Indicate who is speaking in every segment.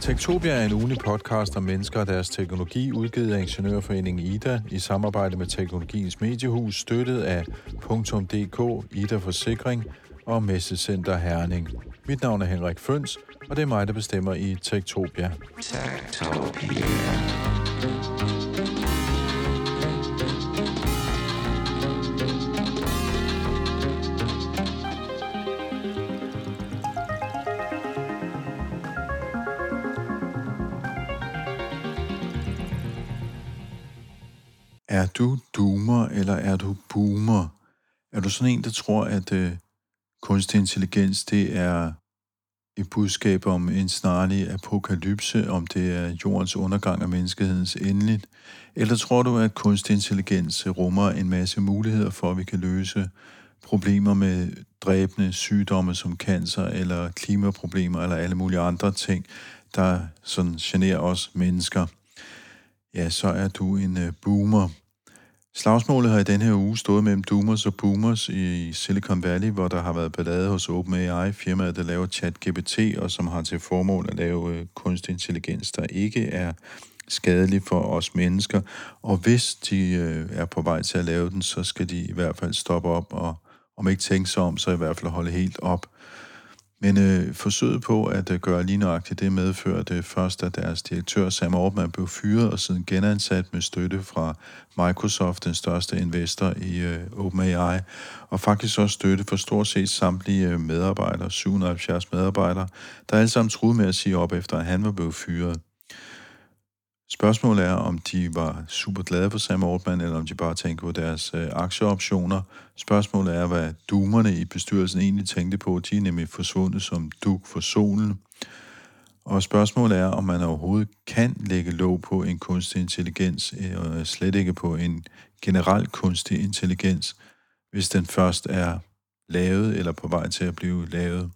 Speaker 1: Tektopia er en ugenlig podcast om mennesker og deres teknologi, udgivet af Ingeniørforeningen IDA i samarbejde med Teknologiens Mediehus, støttet af .dk, IDA Forsikring og Messecenter Herning. Mit navn er Henrik Føns, og det er mig, der bestemmer i Tektopia.
Speaker 2: Tektopia.
Speaker 1: Er du doomer, eller er du boomer? Er du sådan en, der tror, at øh, kunstig intelligens, det er et budskab om en snarlig apokalypse, om det er jordens undergang og menneskehedens endeligt? Eller tror du, at kunstig intelligens rummer en masse muligheder for, at vi kan løse problemer med dræbende sygdomme som cancer, eller klimaproblemer, eller alle mulige andre ting, der sådan generer os mennesker? Ja, så er du en øh, boomer. Slagsmålet har i denne her uge stået mellem doomers og boomers i Silicon Valley, hvor der har været ballade hos OpenAI, firmaet, der laver ChatGPT, og som har til formål at lave øh, kunstig intelligens, der ikke er skadelig for os mennesker. Og hvis de øh, er på vej til at lave den, så skal de i hvert fald stoppe op, og om ikke tænke sig om, så i hvert fald holde helt op. Men øh, forsøget på at øh, gøre lige nøjagtigt det medførte øh, først, at deres direktør Sam Altman blev fyret og siden genansat med støtte fra Microsoft, den største investor i øh, OpenAI, og faktisk også støtte for stort set samtlige øh, medarbejdere, 770 medarbejdere, der alle sammen troede med at sige op efter, at han var blevet fyret. Spørgsmålet er, om de var super glade for Sam Altman, eller om de bare tænkte på deres øh, aktieoptioner. Spørgsmålet er, hvad doomerne i bestyrelsen egentlig tænkte på. De er nemlig forsvundet som duk for solen. Og spørgsmålet er, om man overhovedet kan lægge låg på en kunstig intelligens, øh, og slet ikke på en generel kunstig intelligens, hvis den først er lavet eller på vej til at blive lavet.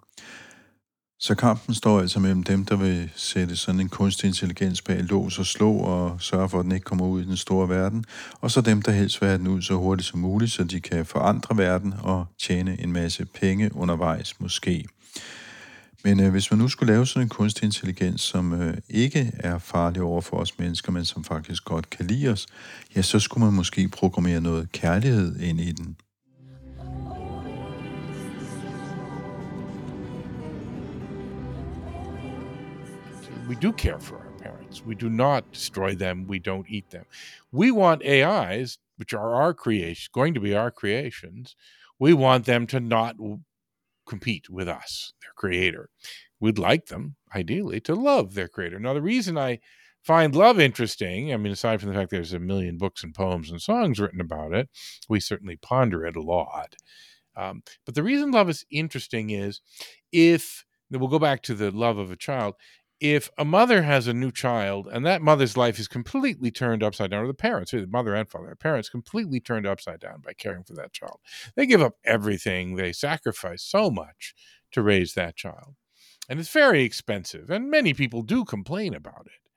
Speaker 1: Så kampen står altså mellem dem, der vil sætte sådan en kunstig intelligens bag lås og slå og sørge for, at den ikke kommer ud i den store verden, og så dem, der helst vil have den ud så hurtigt som muligt, så de kan forandre verden og tjene en masse penge undervejs måske. Men øh, hvis man nu skulle lave sådan en kunstig intelligens, som øh, ikke er farlig over for os mennesker, men som faktisk godt kan lide os, ja, så skulle man måske programmere noget kærlighed ind i den.
Speaker 3: We do care for our parents. We do not destroy them. We don't eat them. We want AIs, which are our creation, going to be our creations. We want them to not compete with us, their creator. We'd like them, ideally, to love their creator. Now, the reason I find love interesting, I mean, aside from the fact there's a million books and poems and songs written about it, we certainly ponder it a lot. Um, but the reason love is interesting is if we'll go back to the love of a child if a mother has a new child and that mother's life is completely turned upside down, or the parents, or the mother and father, the parents completely turned upside down by caring for that child, they give up everything, they sacrifice so much to raise that child. And it's very expensive, and many people do complain about it.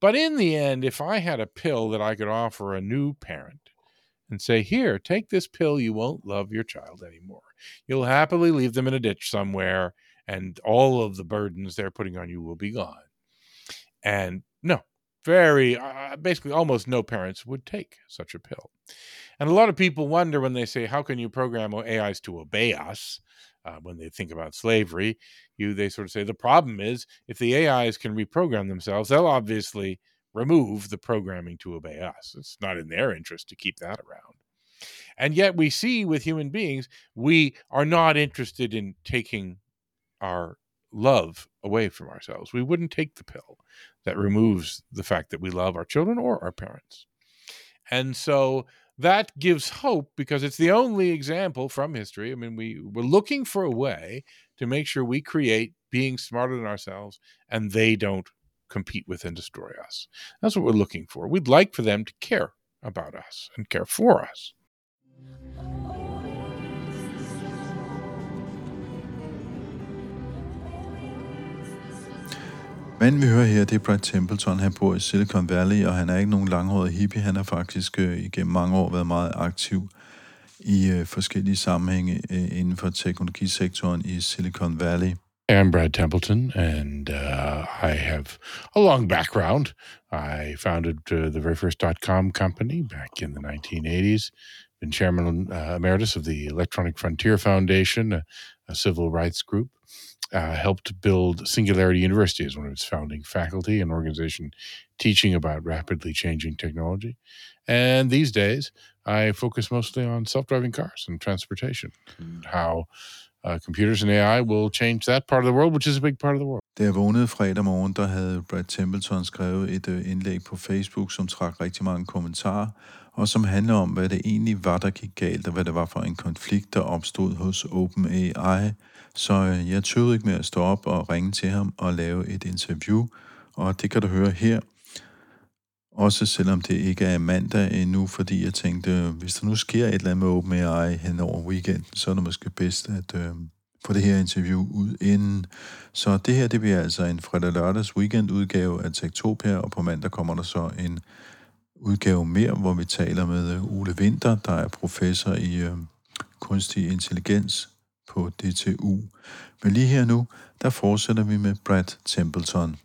Speaker 3: But in the end, if I had a pill that I could offer a new parent and say, Here, take this pill, you won't love your child anymore. You'll happily leave them in a ditch somewhere and all of the burdens they're putting on you will be gone. And no, very uh, basically almost no parents would take such a pill. And a lot of people wonder when they say, "How can you program AIs to obey us?" Uh, when they think about slavery, you they sort of say the problem is if the AIs can reprogram themselves, they'll obviously remove the programming to obey us. It's not in their interest to keep that around. And yet we see with human beings, we are not interested in taking our love away from ourselves. We wouldn't take the pill that removes the fact that we love our children or our parents. And so that gives hope because it's the only example from history. I mean, we, we're looking for a way to make sure we create beings smarter than ourselves and they don't compete with and destroy us. That's what we're looking for. We'd like for them to care about us and care for us.
Speaker 1: Manden vi hører her, det er Brad Templeton. Han bor i Silicon Valley, og han er ikke nogen langhåret hippie. Han har faktisk øh, igennem mange år været meget aktiv i øh, forskellige sammenhænge øh, inden for teknologisektoren i Silicon Valley.
Speaker 3: I'm Brad Templeton, and uh, I have a long background. I founded uh, the very first dot com company back in the 1980s. Been chairman uh, emeritus of the Electronic Frontier Foundation, a, a civil rights group. Uh, helped build Singularity University as one of its founding faculty, an organization teaching about rapidly changing technology. And these days, I focus mostly on self driving cars and transportation and how uh, computers and AI will change that part of the world, which is a big part of the world.
Speaker 1: Da jeg vågnede fredag morgen, der havde Brad Templeton skrevet et øh, indlæg på Facebook, som trak rigtig mange kommentarer, og som handler om, hvad det egentlig var, der gik galt, og hvad det var for en konflikt, der opstod hos OpenAI, så øh, jeg tøvede ikke med at stå op og ringe til ham og lave et interview, og det kan du høre her. Også selvom det ikke er mandag endnu, fordi jeg tænkte, hvis der nu sker et eller andet med OpenAI hen over weekenden, så er det måske bedst at øh, få det her interview ud inden. Så det her, det bliver altså en fredag-lørdags weekend udgave af Tektopia, og på mandag kommer der så en udgave mere, hvor vi taler med øh, Ole Winter, der er professor i øh, kunstig intelligens på DTU. Men lige her nu, der fortsætter vi med Brad Templeton.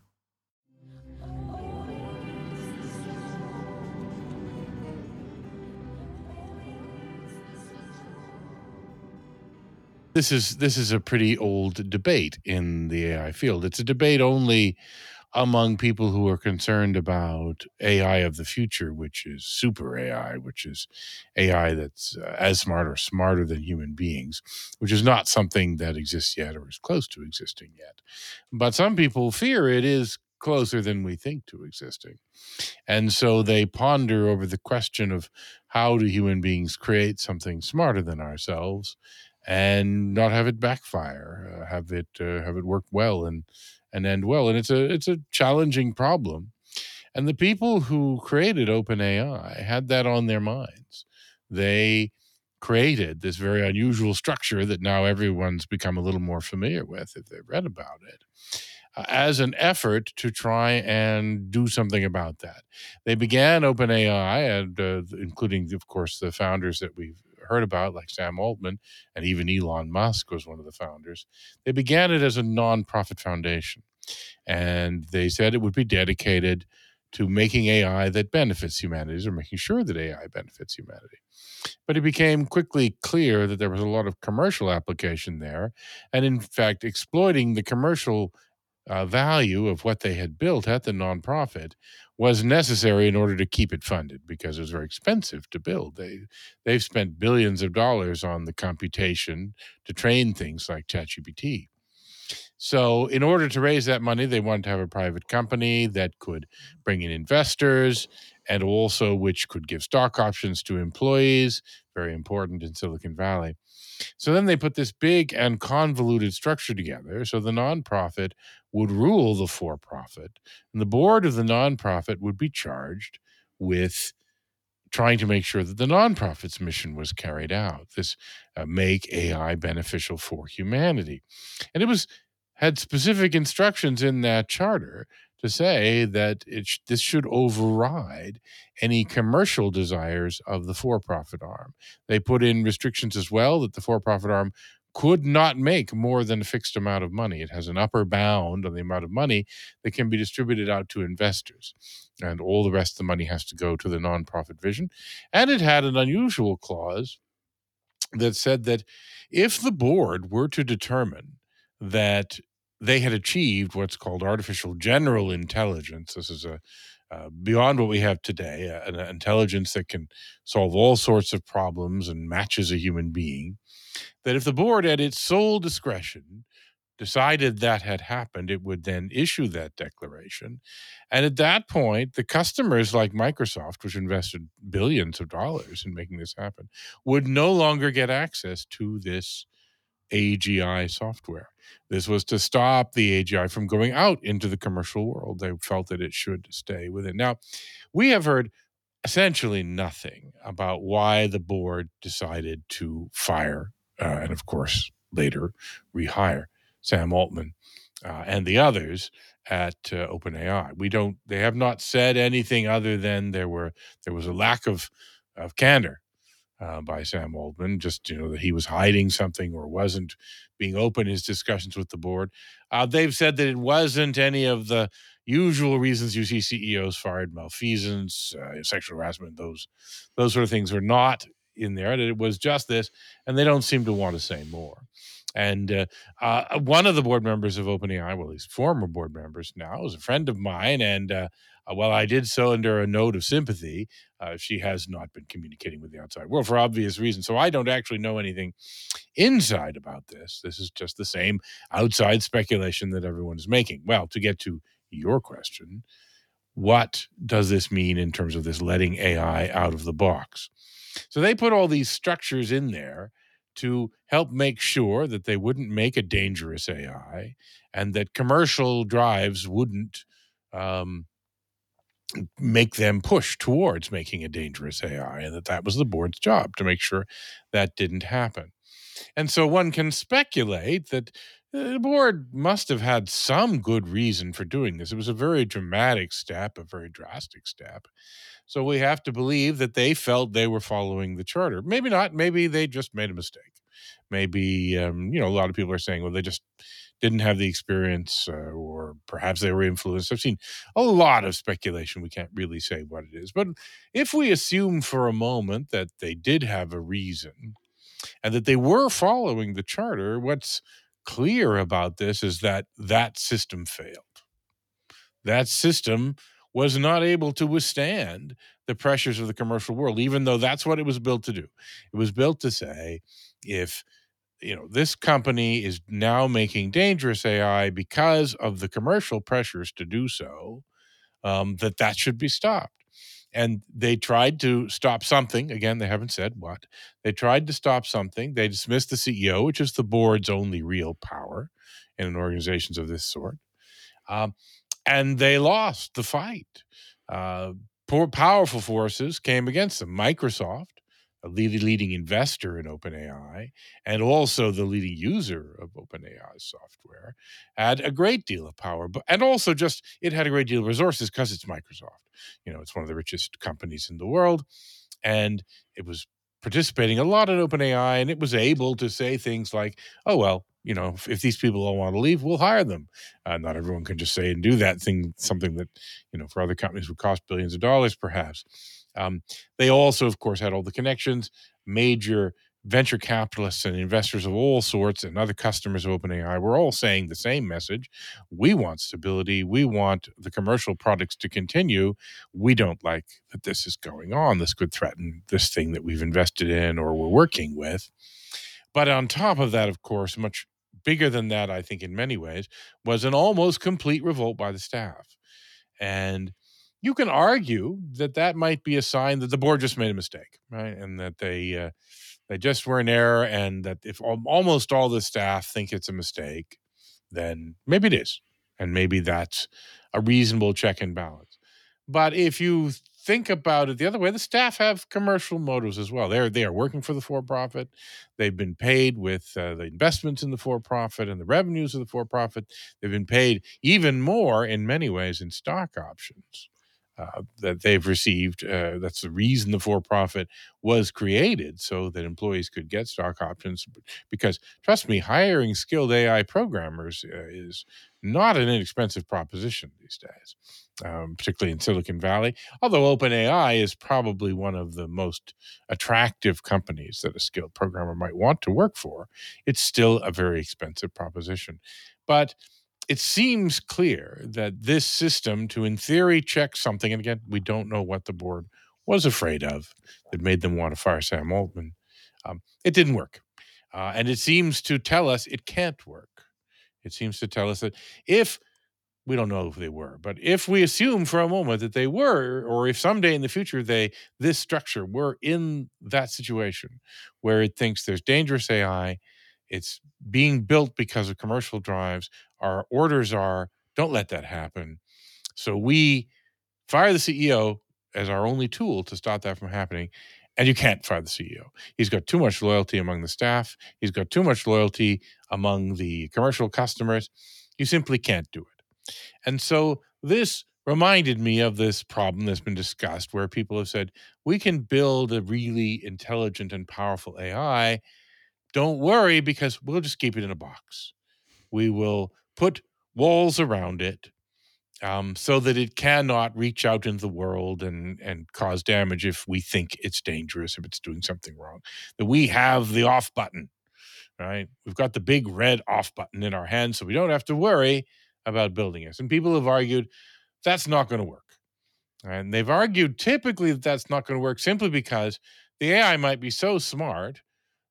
Speaker 3: This is this is a pretty old debate in the AI field. It's a debate only among people who are concerned about AI of the future, which is super AI, which is AI that's uh, as smart or smarter than human beings, which is not something that exists yet or is close to existing yet. But some people fear it is closer than we think to existing. And so they ponder over the question of how do human beings create something smarter than ourselves and not have it backfire, have it uh, have it work well and and end well. And it's a it's a challenging problem. And the people who created OpenAI had that on their minds. They created this very unusual structure that now everyone's become a little more familiar with if they've read about it. Uh, as an effort to try and do something about that. They began OpenAI, and uh, including, of course, the founders that we've heard about, like Sam Altman, and even Elon Musk was one of the founders. They began it as a nonprofit foundation, and they said it would be dedicated to making AI that benefits humanity or making sure that AI benefits humanity. But it became quickly clear that there was a lot of commercial application there, and in fact, exploiting the commercial uh, value of what they had built at the nonprofit was necessary in order to keep it funded because it was very expensive to build. They they've spent billions of dollars on the computation to train things like ChatGPT. So, in order to raise that money, they wanted to have a private company that could bring in investors and also which could give stock options to employees, very important in Silicon Valley. So then they put this big and convoluted structure together. So the nonprofit would rule the for profit, and the board of the nonprofit would be charged with trying to make sure that the nonprofit's mission was carried out. This uh, make AI beneficial for humanity, and it was had specific instructions in that charter to say that it sh- this should override any commercial desires of the for-profit arm. They put in restrictions as well that the for-profit arm could not make more than a fixed amount of money. It has an upper bound on the amount of money that can be distributed out to investors. And all the rest of the money has to go to the nonprofit vision. And it had an unusual clause that said that if the board were to determine that they had achieved what's called artificial general intelligence, this is a uh, beyond what we have today, uh, an intelligence that can solve all sorts of problems and matches a human being, that if the board, at its sole discretion, decided that had happened, it would then issue that declaration. And at that point, the customers like Microsoft, which invested billions of dollars in making this happen, would no longer get access to this AGI software. This was to stop the AGI from going out into the commercial world. They felt that it should stay within. Now, we have heard essentially nothing about why the board decided to fire uh, and, of course, later rehire Sam Altman uh, and the others at uh, OpenAI. We don't. They have not said anything other than there were there was a lack of of candor uh, by Sam Altman, just you know that he was hiding something or wasn't being open in his discussions with the board. Uh, they've said that it wasn't any of the usual reasons you see CEOs fired, malfeasance, uh, sexual harassment, those those sort of things were not in there. It was just this, and they don't seem to want to say more. And uh, uh, one of the board members of OpenAI, well, he's former board members now, is a friend of mine. And uh, while I did so under a note of sympathy, uh, she has not been communicating with the outside world for obvious reasons. So I don't actually know anything inside about this. This is just the same outside speculation that everyone is making. Well, to get to your question, what does this mean in terms of this letting AI out of the box? So they put all these structures in there to help make sure that they wouldn't make a dangerous AI and that commercial drives wouldn't um, make them push towards making a dangerous AI, and that that was the board's job to make sure that didn't happen. And so one can speculate that uh, the board must have had some good reason for doing this. It was a very dramatic step, a very drastic step. So we have to believe that they felt they were following the charter. Maybe not. Maybe they just made a mistake. Maybe, um, you know, a lot of people are saying, well, they just didn't have the experience uh, or perhaps they were influenced. I've seen a lot of speculation. We can't really say what it is. But if we assume for a moment that they did have a reason and that they were following the charter, what's clear about this is that that system failed. That system was not able to withstand the pressures of the commercial world, even though that's what it was built to do. It was built to say, if you know this company is now making dangerous AI because of the commercial pressures to do so, um, that that should be stopped. And they tried to stop something. Again, they haven't said what. They tried to stop something. They dismissed the CEO, which is the board's only real power in organizations of this sort. Um, and they lost the fight. Uh, poor, powerful forces came against them. Microsoft, a leading, investor in OpenAI, and also the leading user of OpenAI software, had a great deal of power. But and also just it had a great deal of resources because it's Microsoft. You know, it's one of the richest companies in the world, and it was participating a lot in OpenAI, and it was able to say things like, "Oh well, you know, if, if these people all want to leave, we'll hire them." Uh, not everyone can just say and do that thing, something that you know for other companies would cost billions of dollars, perhaps. Um, they also, of course, had all the connections, major venture capitalists and investors of all sorts and other customers of OpenAI were all saying the same message. We want stability. We want the commercial products to continue. We don't like that this is going on. This could threaten this thing that we've invested in or we're working with. But on top of that, of course, much bigger than that, I think, in many ways, was an almost complete revolt by the staff. And you can argue that that might be a sign that the board just made a mistake, right? And that they, uh, they just were in error, and that if almost all the staff think it's a mistake, then maybe it is, and maybe that's a reasonable check and balance. But if you think about it the other way, the staff have commercial motives as well. They're they are working for the for profit. They've been paid with uh, the investments in the for profit and the revenues of the for profit. They've been paid even more in many ways in stock options uh, that they've received. Uh, that's the reason the for profit was created so that employees could get stock options. Because trust me, hiring skilled AI programmers uh, is not an inexpensive proposition these days, um, particularly in Silicon Valley. Although OpenAI is probably one of the most attractive companies that a skilled programmer might want to work for, it's still a very expensive proposition. But it seems clear that this system to in theory check something and again we don't know what the board was afraid of that made them want to fire sam altman um, it didn't work. Uh, and it seems to tell us it can't work. It seems to tell us that if we don't know if they were but if we assume for a moment that they were or if someday in the future they this structure were in that situation where it thinks there's dangerous ai it's being built because of commercial drives. Our orders are don't let that happen. So we fire the CEO as our only tool to stop that from happening. and you can't fire the CEO. He's got too much loyalty among the staff. He's got too much loyalty among the commercial customers. You simply can't do it. And so this reminded me of this problem that's been discussed where people have said, we can build a really intelligent and powerful AI. Don't worry because we'll just keep it in a box. We will put walls around it um, so that it cannot reach out into the world and and cause damage if we think it's dangerous if it's doing something wrong. That we have the off button, right? We've got the big red off button in our hand, so we don't have to worry about building it. And people have argued that's not going to work, and they've argued typically that that's not going to work simply because the AI might be so smart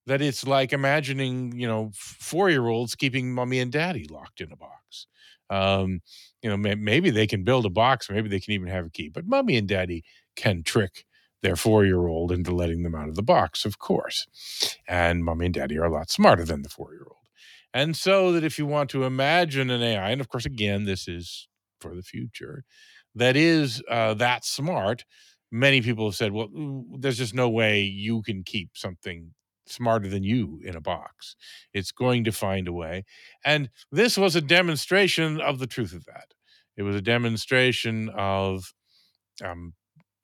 Speaker 3: that it's like imagining you know four year olds keeping mommy and daddy locked in a box. Um, you know, may, maybe they can build a box, maybe they can even have a key, but mommy and daddy can trick their four year old into letting them out of the box, of course. And mommy and daddy are a lot smarter than the four year old. And so that if you want to imagine an AI, and of course, again, this is for the future, that is uh, that smart, many people have said, well, there's just no way you can keep something smarter than you in a box. It's going to find a way. And this was a demonstration of the truth of that. It was a demonstration of um,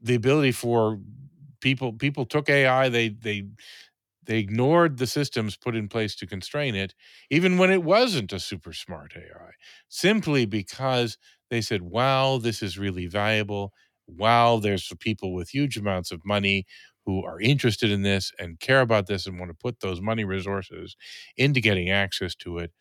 Speaker 3: the ability for people people took AI, they they they ignored the systems put in place to constrain it, even when it wasn't a super smart AI, simply because they said, wow, this is really valuable. Wow, there's people with huge amounts of money who are interested in this and care about this and want to put those money resources into getting access to it,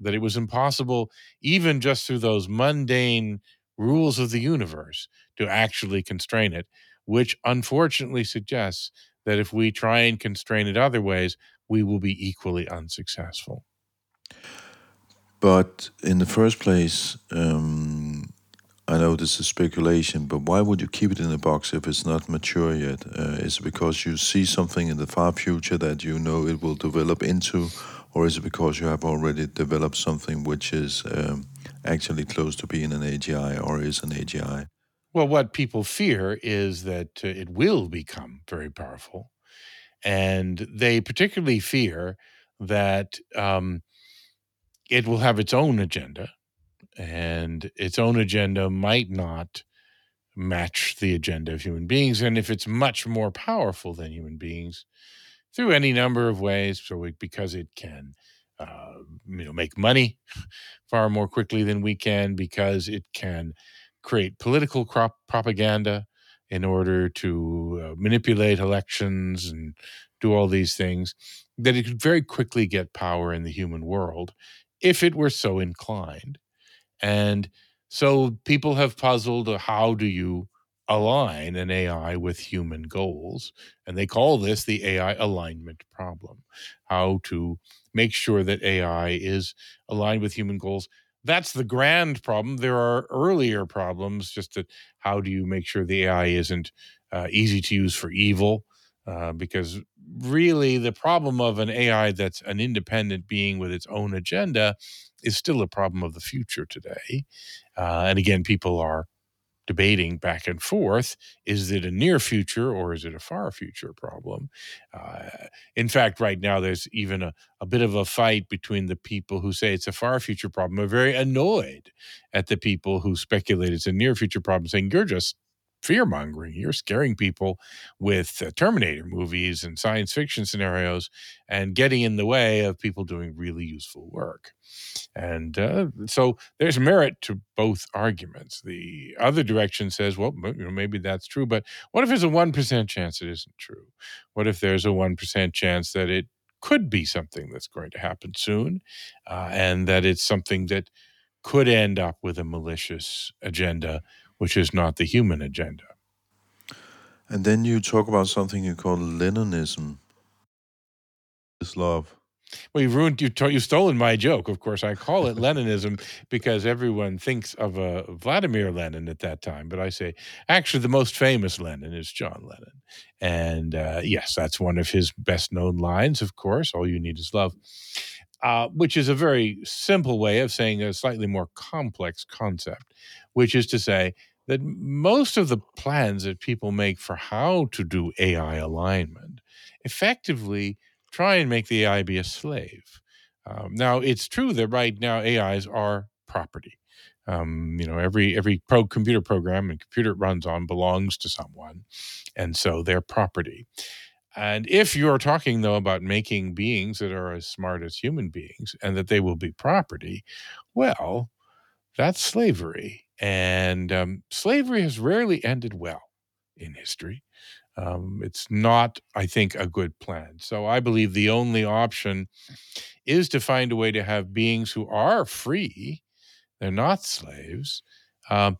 Speaker 3: that it was impossible, even just through those mundane rules of the universe, to actually constrain it, which unfortunately suggests that if we try and constrain it other ways, we will be equally unsuccessful.
Speaker 1: But in the first place, um, I know this is speculation, but why would you keep it in a box if it's not mature yet? Uh, is it because you see something in the far future that you know it will develop into, or is it because you have already developed something which is um, actually close to being an AGI or is an AGI?
Speaker 3: Well, what people fear is that uh, it will become very powerful. And they particularly fear that um, it will have its own agenda and its own agenda might not match the agenda of human beings. And if it's much more powerful than human beings, through any number of ways, so we, because it can, uh, you know, make money far more quickly than we can, because it can create political crop propaganda in order to uh, manipulate elections and do all these things, that it could very quickly get power in the human world if it were so inclined. And so people have puzzled uh, how do you align an AI with human goals? And they call this the AI alignment problem. How to make sure that AI is aligned with human goals. That's the grand problem. There are earlier problems, just that how do you make sure the AI isn't uh, easy to use for evil? Uh, because really, the problem of an AI that's an independent being with its own agenda is still a problem of the future today. Uh, and again, people are debating back and forth is it a near future or is it a far future problem uh, in fact right now there's even a, a bit of a fight between the people who say it's a far future problem are very annoyed at the people who speculate it's a near future problem saying you're just fear mongering. You're scaring people with uh, Terminator movies and science fiction scenarios and getting in the way of people doing really useful work. And uh, so there's merit to both arguments. The other direction says, well, you know, maybe that's true, but what if there's a 1% chance it isn't true? What if there's a 1% chance that it could be something that's going to happen soon uh, and that it's something that could end up with a malicious agenda which is not the human agenda.
Speaker 1: And then you talk about something you call Leninism. Is love.
Speaker 3: Well, you've ruined you. You've stolen my joke. Of course, I call it Leninism because everyone thinks of uh, Vladimir Lenin at that time. But I say actually, the most famous Lenin is John Lennon, and uh, yes, that's one of his best known lines. Of course, all you need is love, uh, which is a very simple way of saying a slightly more complex concept, which is to say that most of the plans that people make for how to do AI alignment effectively try and make the AI be a slave. Um, now, it's true that right now AIs are property. Um, you know, every every pro computer program and computer it runs on belongs to someone, and so they're property. And if you're talking though about making beings that are as smart as human beings and that they will be property, well, that's slavery. And um, slavery has rarely ended well in history. Um, it's not, I think, a good plan. So I believe the only option is to find a way to have beings who are free, they're not slaves. Um,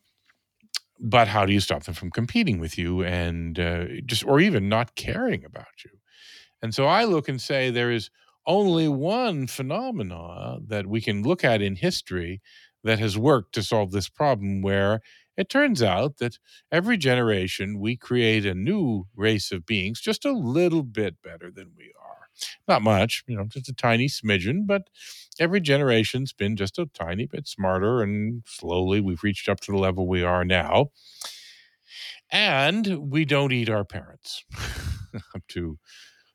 Speaker 3: but how do you stop them from competing with you and uh, just, or even not caring about you? And so I look and say there is only one phenomena that we can look at in history that has worked to solve this problem where it turns out that every generation we create a new race of beings just a little bit better than we are. Not much, you know, just a tiny smidgen, but every generation's been just a tiny bit smarter and slowly we've reached up to the level we are now. And we don't eat our parents. to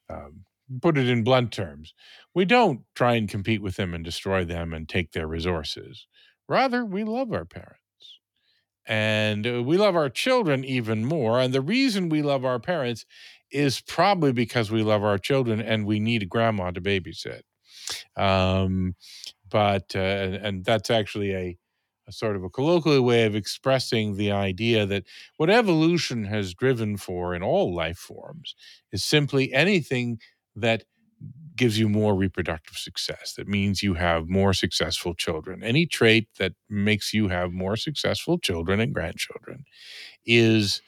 Speaker 3: um, put it in blunt terms, we don't try and compete with them and destroy them and take their resources. Rather, we love our parents. And uh, we love our children even more. And the reason we love our parents is probably because we love our children and we need a grandma to babysit. Um, but, uh, and, and that's actually a, a sort of a colloquial way of expressing the idea that what evolution has driven for in all life forms is simply anything that gives you more reproductive success. That means you have more successful children. Any trait that makes you have more successful children and grandchildren is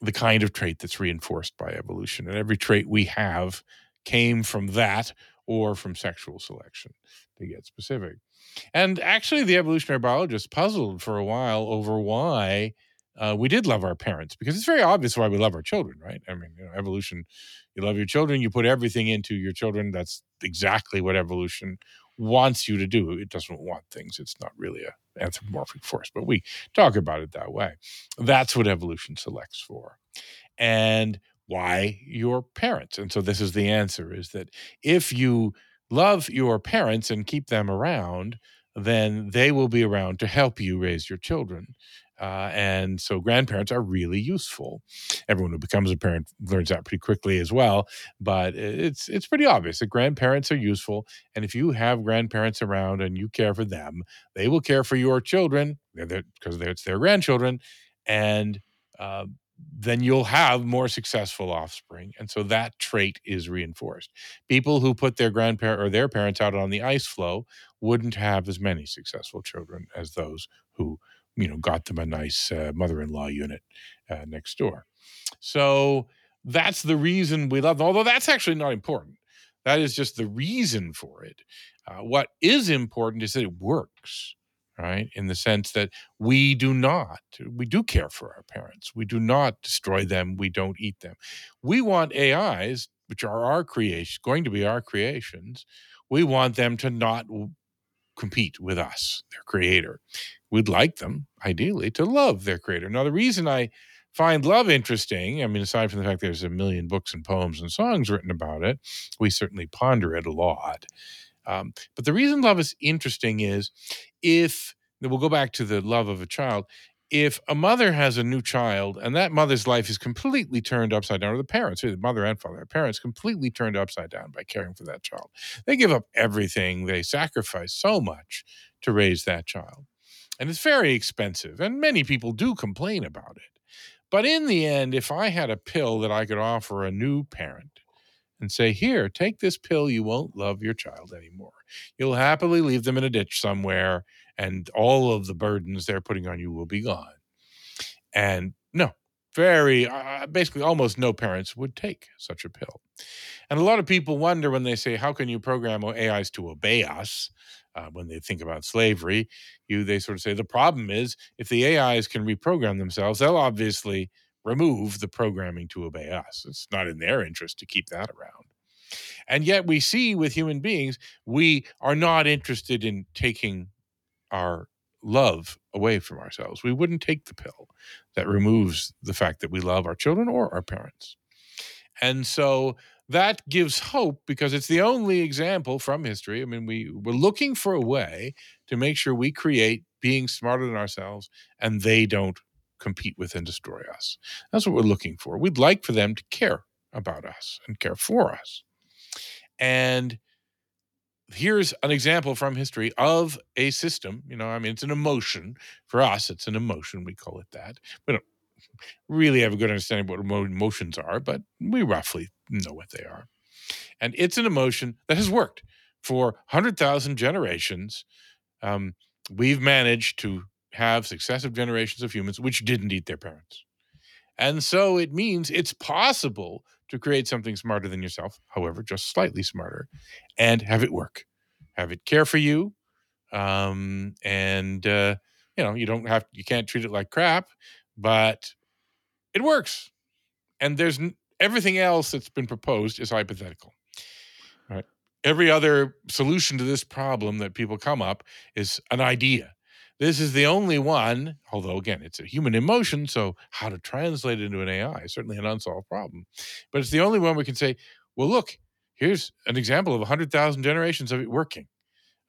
Speaker 3: the kind of trait that's reinforced by evolution. And every trait we have came from that or from sexual selection, to get specific. And actually, the evolutionary biologists puzzled for a while over why uh, we did love our parents because it's very obvious why we love our children, right? I mean, you know, evolution, you love your children, you put everything into your children. That's exactly what evolution wants you to do. It doesn't want things. It's not really a anthropomorphic force, but we talk about it that way. That's what evolution selects for. And why your parents. And so this is the answer is that if you love your parents and keep them around, then they will be around to help you raise your children. Uh, and so grandparents are really useful. Everyone who becomes a parent learns that pretty quickly as well. But it's it's pretty obvious that grandparents are useful. And if you have grandparents around and you care for them, they will care for your children because it's their grandchildren. And uh, then you'll have more successful offspring. And so that trait is reinforced. People who put their grandparent or their parents out on the ice floe wouldn't have as many successful children as those who, you know, got them a nice uh, mother-in-law unit uh, next door. So that's the reason we love them. Although that's actually not important. That is just the reason for it. Uh, what is important is that it works right? In the sense that we do not, we do care for our parents. We do not destroy them. We don't eat them. We want AIs, which are our creation, going to be our creations. We want them to not compete with us, their creator. We'd like them, ideally, to love their creator. Now, the reason I find love interesting, I mean, aside from the fact there's a million books and poems and songs written about it, we certainly ponder it a lot. Um, but the reason love is interesting is if we'll go back to the love of a child. If a mother has a new child and that mother's life is completely turned upside down, or the parents, the mother and father, parents completely turned upside down by caring for that child, they give up everything, they sacrifice so much to raise that child. And it's very expensive, and many people do complain about it. But in the end, if I had a pill that I could offer a new parent, and say, Here, take this pill. You won't love your child anymore. You'll happily leave them in a ditch somewhere, and all of the burdens they're putting on you will be gone. And no, very, uh, basically, almost no parents would take such a pill. And a lot of people wonder when they say, How can you program AIs to obey us? Uh, when they think about slavery, you they sort of say the problem is if the AIs can reprogram themselves, they'll obviously remove the programming to obey us. It's not in their interest to keep that around. And yet we see with human beings, we are not interested in taking our love away from ourselves. We wouldn't take the pill that removes the fact that we love our children or our parents. And so that gives hope because it's the only example from history. I mean, we, we're looking for a way to make sure we create beings smarter than ourselves and they don't compete with and destroy us. That's what we're looking for. We'd like for them to care about us and care for us. And here's an example from history of a system. You know, I mean, it's an emotion. For us, it's an emotion. We call it that. We don't really have a good understanding of what emotions are, but we roughly know what they are. And it's an emotion that has worked for 100,000 generations. Um, we've managed to have successive generations of humans which didn't eat their parents. And so it means it's possible to create something smarter than yourself, however, just slightly smarter, and have it work. Have it care for you. Um, and, uh, you know, you don't have, you can't treat it like crap, but it works. And there's everything else that's been proposed is hypothetical. Right? Every other solution to this problem that people come up is an idea. This is the only one, although again, it's a human emotion, so how to translate it into an AI is certainly an unsolved problem. But it's the only one we can say, well, look, here's an example of 100,000 generations of it working.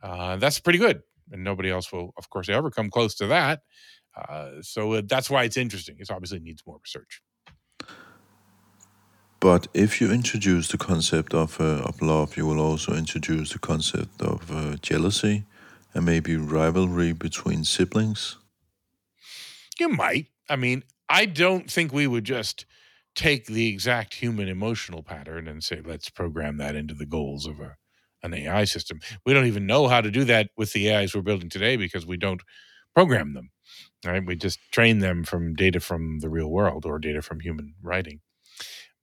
Speaker 3: Uh, that's pretty good. And nobody else will, of course, ever come close to that. Uh, so uh, that's why it's interesting. It obviously needs more research.
Speaker 1: But if you introduce the concept of, uh, of love, you will also introduce the concept of uh, jealousy and maybe rivalry between siblings.
Speaker 3: You might. I mean, I don't think we would just take the exact human emotional pattern and say, let's program that into the goals of a, an AI system. We don't even know how to do that with the AIs we're building today because we don't program them. Right? We just train them from data from the real world or data from human writing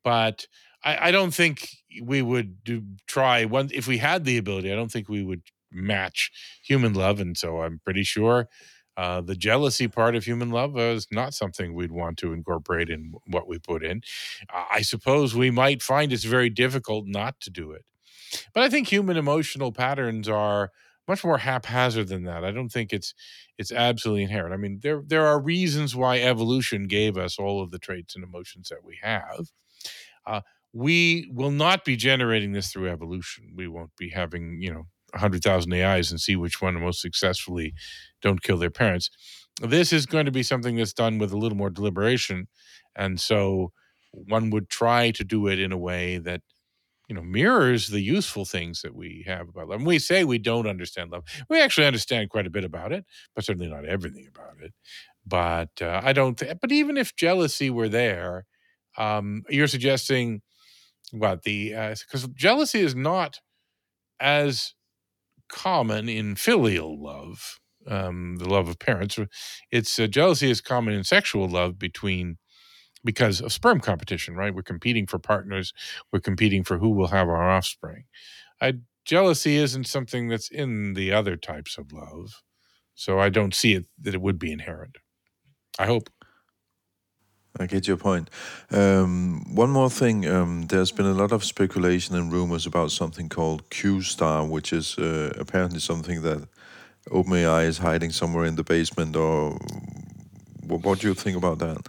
Speaker 3: but I, I don't think we would do try one if we had the ability. I don't think we would match human love, and so I'm pretty sure uh, the jealousy part of human love is not something we'd want to incorporate in what we put in. I suppose we might find it's very difficult not to do it. But I think human emotional patterns are much more haphazard than that. I don't think it's it's absolutely inherent. I mean, there there are reasons why evolution gave us all of the traits and emotions that we have. Uh, we will not be generating this through evolution. We won't be having, you know, 100,000 AIs and see which one most successfully don't kill their parents. This is going to be something that's done with a little more deliberation. And so one would try to do it in a way that, you know, mirrors the useful things that we have about love. And we say we don't understand love. We actually understand quite a bit about it, but certainly not everything about it. But uh, I don't, th- but even if jealousy were there, um, you're suggesting what the because uh, jealousy is not as common in filial love, um, the love of parents. It's uh, jealousy is common in sexual love between because of sperm competition, right? We're competing for partners. We're competing for who will have our offspring. I, jealousy isn't something that's in the other types of love, so I don't see it that it would be inherent. I hope.
Speaker 1: I get your point. Um, one more thing. Um, there's been a lot of speculation and rumors about something called Q Star, which is uh, apparently something that OpenAI is hiding somewhere in the basement. Or what, do you think about that?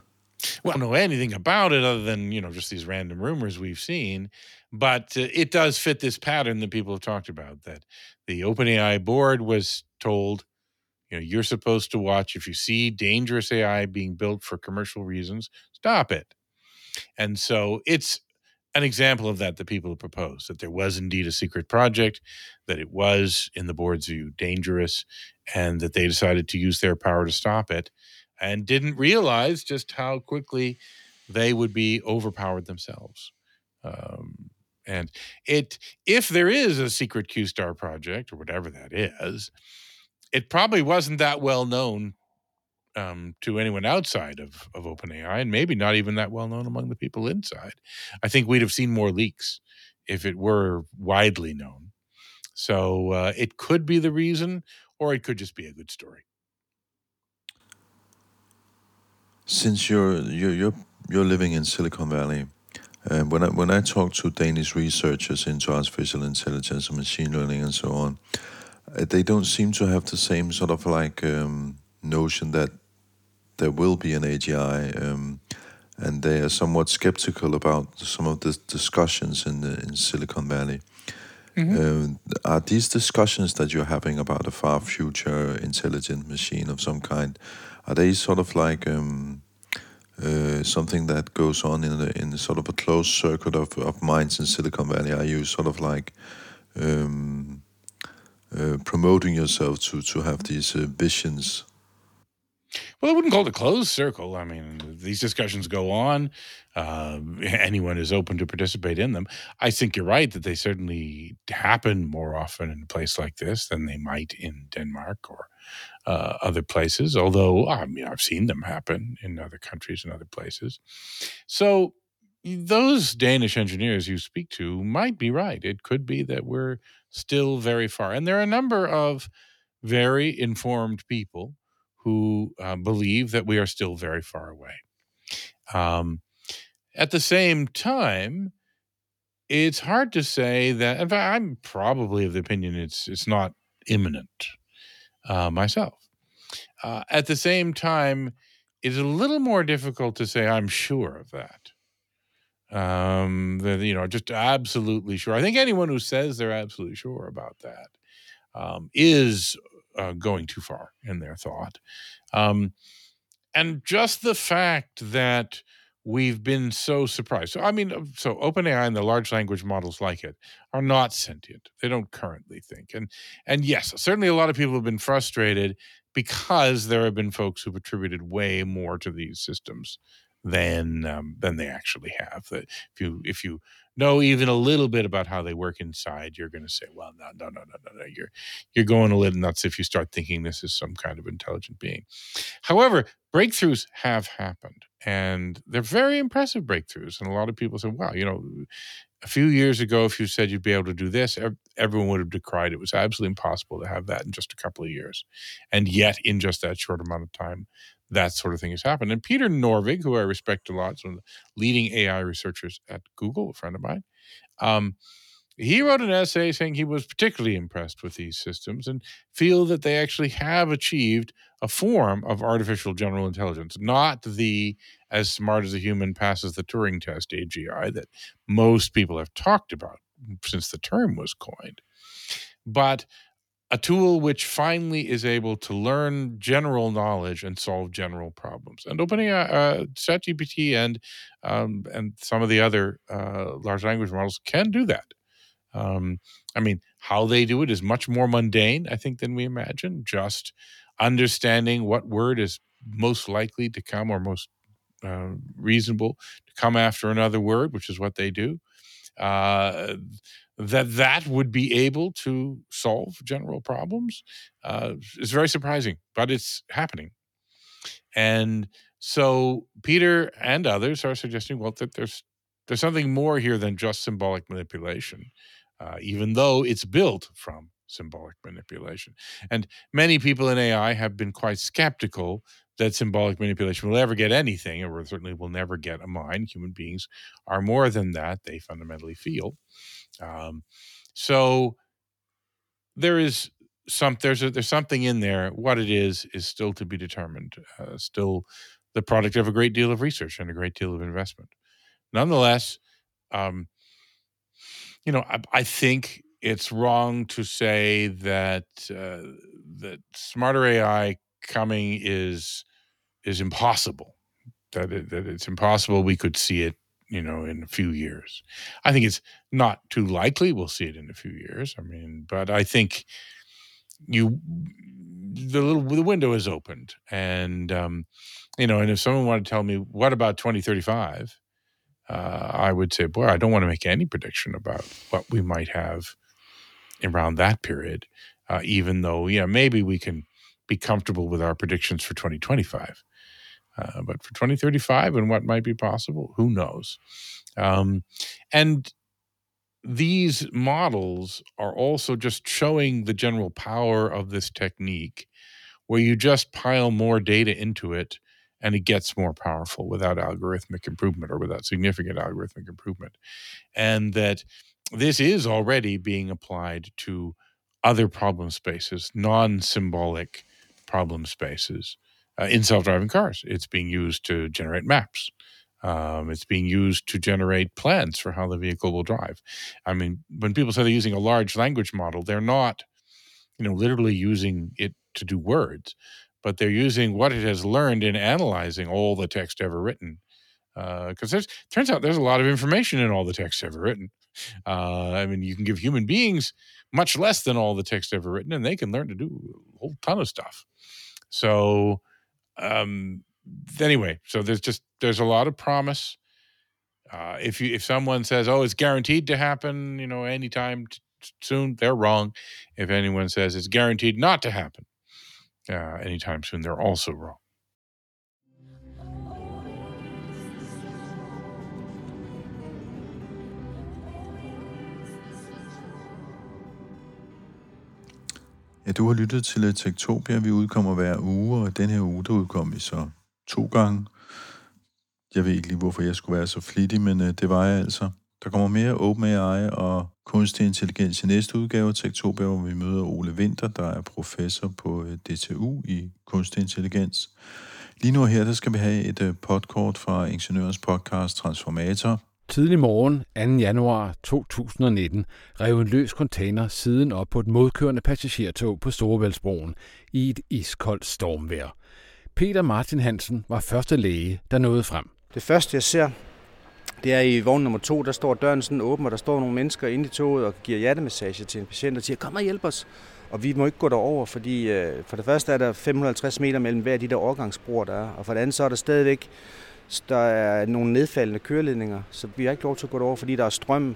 Speaker 3: Well, I don't know anything about it other than you know just these random rumors we've seen, but uh, it does fit this pattern that people have talked about. That the OpenAI board was told you know, you're supposed to watch if you see dangerous AI being built for commercial reasons, stop it. And so it's an example of that that people have proposed that there was indeed a secret project, that it was, in the board's view, dangerous, and that they decided to use their power to stop it and didn't realize just how quickly they would be overpowered themselves. Um, and it, if there is a secret Q Star project or whatever that is, it probably wasn't that well known um, to anyone outside of, of OpenAI, and maybe not even that well known among the people inside. I think we'd have seen more leaks if it were widely known. So uh, it could be the reason, or it could just be a good story.
Speaker 1: Since you're you're you're, you're living in Silicon Valley, uh, when I when I talk to Danish researchers into artificial intelligence and machine learning and so on, they don't seem to have the same sort of like um, notion that there will be an AGI, um, and they are somewhat skeptical about some of the discussions in the, in Silicon Valley. Um, are these discussions that you're having about a far future intelligent machine of some kind? Are they sort of like um, uh, something that goes on in the, in the sort of a closed circuit of, of minds in Silicon Valley? Are you sort of like um, uh, promoting yourself to to have these uh, visions?
Speaker 3: Well, I wouldn't call it a closed circle. I mean, these discussions go on. Uh, anyone is open to participate in them. I think you're right that they certainly happen more often in a place like this than they might in Denmark or uh, other places. Although I mean, I've seen them happen in other countries and other places. So those Danish engineers you speak to might be right. It could be that we're still very far, and there are a number of very informed people who uh, believe that we are still very far away. Um, at the same time, it's hard to say that. In fact, I'm probably of the opinion it's it's not imminent uh, myself. Uh, at the same time, it's a little more difficult to say I'm sure of that. Um, that you know, just absolutely sure. I think anyone who says they're absolutely sure about that um, is uh, going too far in their thought. Um, and just the fact that we've been so surprised. So, I mean, uh, so OpenAI and the large language models like it are not sentient. They don't currently think. And and yes, certainly a lot of people have been frustrated because there have been folks who've attributed way more to these systems than um, than they actually have. That if you if you know even a little bit about how they work inside, you're going to say, "Well, no, no, no, no, no, no. You're you're going a little nuts if you start thinking this is some kind of intelligent being." However, breakthroughs have happened, and they're very impressive breakthroughs. And a lot of people say, "Wow, you know." A few years ago, if you said you'd be able to do this, everyone would have decried it was absolutely impossible to have that in just a couple of years. And yet, in just that short amount of time, that sort of thing has happened. And Peter Norvig, who I respect a lot, one of the leading AI researchers at Google, a friend of mine, um, he wrote an essay saying he was particularly impressed with these systems and feel that they actually have achieved a form of artificial general intelligence, not the as smart as a human passes the Turing test AGI that most people have talked about since the term was coined, but a tool which finally is able to learn general knowledge and solve general problems. And OpenAI, uh, ChatGPT, and um, and some of the other uh, large language models can do that. Um, I mean, how they do it is much more mundane, I think, than we imagine. Just understanding what word is most likely to come or most uh, reasonable to come after another word, which is what they do. Uh, that that would be able to solve general problems uh, is very surprising, but it's happening. And so Peter and others are suggesting, well, that there's there's something more here than just symbolic manipulation, uh, even though it's built from symbolic manipulation. And many people in AI have been quite skeptical that symbolic manipulation will ever get anything, or certainly will never get a mind. Human beings are more than that, they fundamentally feel. Um, so there is some there's a, there's something in there. What it is is still to be determined. Uh, still the product of a great deal of research and a great deal of investment. Nonetheless, um, you know, I, I, think it's wrong to say that uh, that smarter AI coming is is impossible. That it, that it's impossible. We could see it you know, in a few years. I think it's not too likely we'll see it in a few years. I mean, but I think you the little the window is opened, and um, you know, and if someone wanted to tell me what about twenty thirty five, uh, I would say, boy, I don't want to make any prediction about what we might have around that period, uh, even though yeah, maybe we can be comfortable with our predictions for twenty twenty five. Uh, but for 2035 and what might be possible, who knows? Um, and these models are also just showing the general power of this technique where you just pile more data into it and it gets more powerful without algorithmic improvement or without significant algorithmic improvement. And that this is already being applied to other problem spaces, non symbolic problem spaces uh, in self driving cars. It's being used to generate maps. Um, it's being used to generate plans for how the vehicle will drive. I mean, when people say they're using a large language model, they're not, you know, literally using it to do words, but they're using what it has learned in analyzing all the text ever written. Because uh, turns out there's a lot of information in all the text ever written. Uh, I mean, you can give human beings much less than all the text ever written, and they can learn to do a whole ton of stuff. So, um, anyway, so there's just there's a lot of promise. Uh, if you if someone says, "Oh, it's guaranteed to happen," you know, anytime t- soon, they're wrong. If anyone says it's guaranteed not to happen uh, anytime soon, they're also wrong.
Speaker 1: Ja, du har lyttet til Tektopia. Vi udkommer hver uge, og den her uge, der udkom vi så to gange. Jeg ved ikke lige, hvorfor jeg skulle være så flittig, men øh, det var jeg altså. Der kommer mere OpenAI og kunstig intelligens i næste udgave af Tektopia, hvor vi møder Ole Winter, der er professor på øh, DTU i kunstig intelligens. Lige nu her, der skal vi have et øh, podkort fra Ingeniørens podcast Transformator,
Speaker 4: Tidlig morgen 2. januar 2019 rev en løs container siden op på et modkørende passagertog på Storebæltsbroen i et iskoldt stormvejr. Peter Martin Hansen var første læge, der nåede frem.
Speaker 5: Det første, jeg ser, det er i vogn nummer to, der står døren sådan åben, og der står nogle mennesker inde i toget og giver hjertemassage til en patient og siger, kom og hjælp os. Og vi må ikke gå derover, fordi øh, for det første er der 550 meter mellem hver af de der overgangsbroer, der er. Og for det andet så er der stadigvæk der er nogle nedfaldende køreledninger, så vi har ikke lov til at gå derover, fordi der er strøm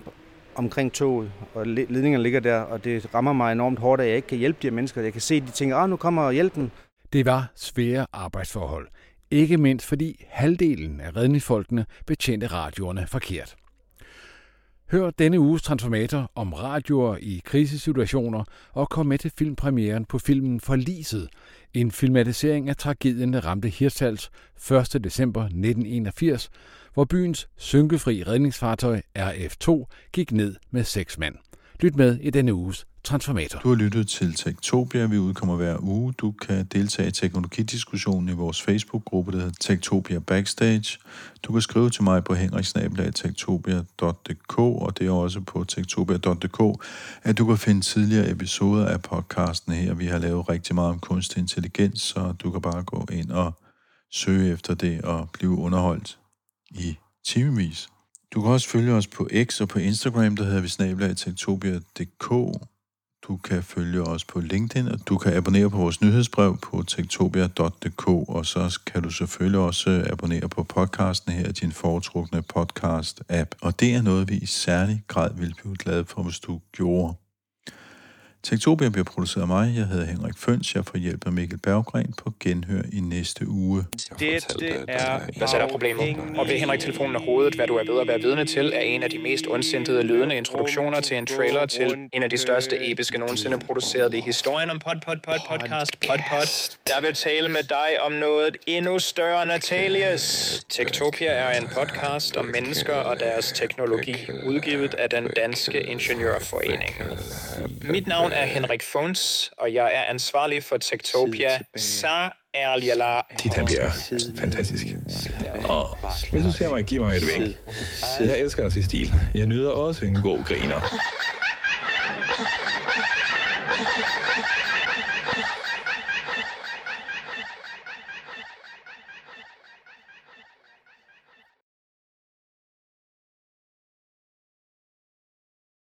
Speaker 5: omkring toget, og ledningerne ligger der, og det rammer mig enormt hårdt, at jeg ikke kan hjælpe de her mennesker. Jeg kan se, at de tænker, at nu kommer hjælpen.
Speaker 4: Det var svære arbejdsforhold. Ikke mindst fordi halvdelen af redningsfolkene betjente radioerne forkert. Hør denne uges transformator om radioer i krisesituationer og kom med til filmpremieren på filmen Forliset, en filmatisering af tragedien, der ramte Hirtshals 1. december 1981, hvor byens synkefri redningsfartøj RF2 gik ned med seks mand. Lyt med i denne uges Transformator.
Speaker 1: Du har lyttet til Tektopia. Vi udkommer hver uge. Du kan deltage i teknologidiskussionen i vores Facebook-gruppe, der hedder Tektopia Backstage. Du kan skrive til mig på henriksnabelag.tektopia.dk, og det er også på tektopia.dk, at du kan finde tidligere episoder af podcasten her. Vi har lavet rigtig meget om kunstig intelligens, så du kan bare gå ind og søge efter det og blive underholdt i timevis. Du kan også følge os på X og på Instagram, der hedder vi snabelag tektopia.dk. Du kan følge os på LinkedIn, og du kan abonnere på vores nyhedsbrev på tektopia.dk, og så kan du selvfølgelig også øh, abonnere på podcasten her, i din foretrukne podcast-app. Og det er noget, vi i særlig grad vil blive glade for, hvis du gjorde. Tektopia bliver produceret af mig. Jeg hedder Henrik Føns. Jeg får hjælp af Mikkel Berggren på genhør i næste uge.
Speaker 6: Det er... Hvad er der problemer? Og ved Henrik telefonen af hovedet, hvad du er ved at være vidne til, er en af de mest ondsindede lydende introduktioner til en trailer til en af de største episke nogensinde produceret i historien om pod, pod, pod, podcast, pod, pod. Jeg vil tale med dig om noget endnu større, Natalias. Tektopia er en podcast om mennesker og deres teknologi, udgivet af den danske ingeniørforening. Mit navn navn er Henrik Fons, og jeg er ansvarlig for Tektopia. Så er Liala.
Speaker 7: Dit han bliver fantastisk. Og hvis du ser mig, giv mig et vink. Jeg elsker at se stil. Jeg nyder også en god griner.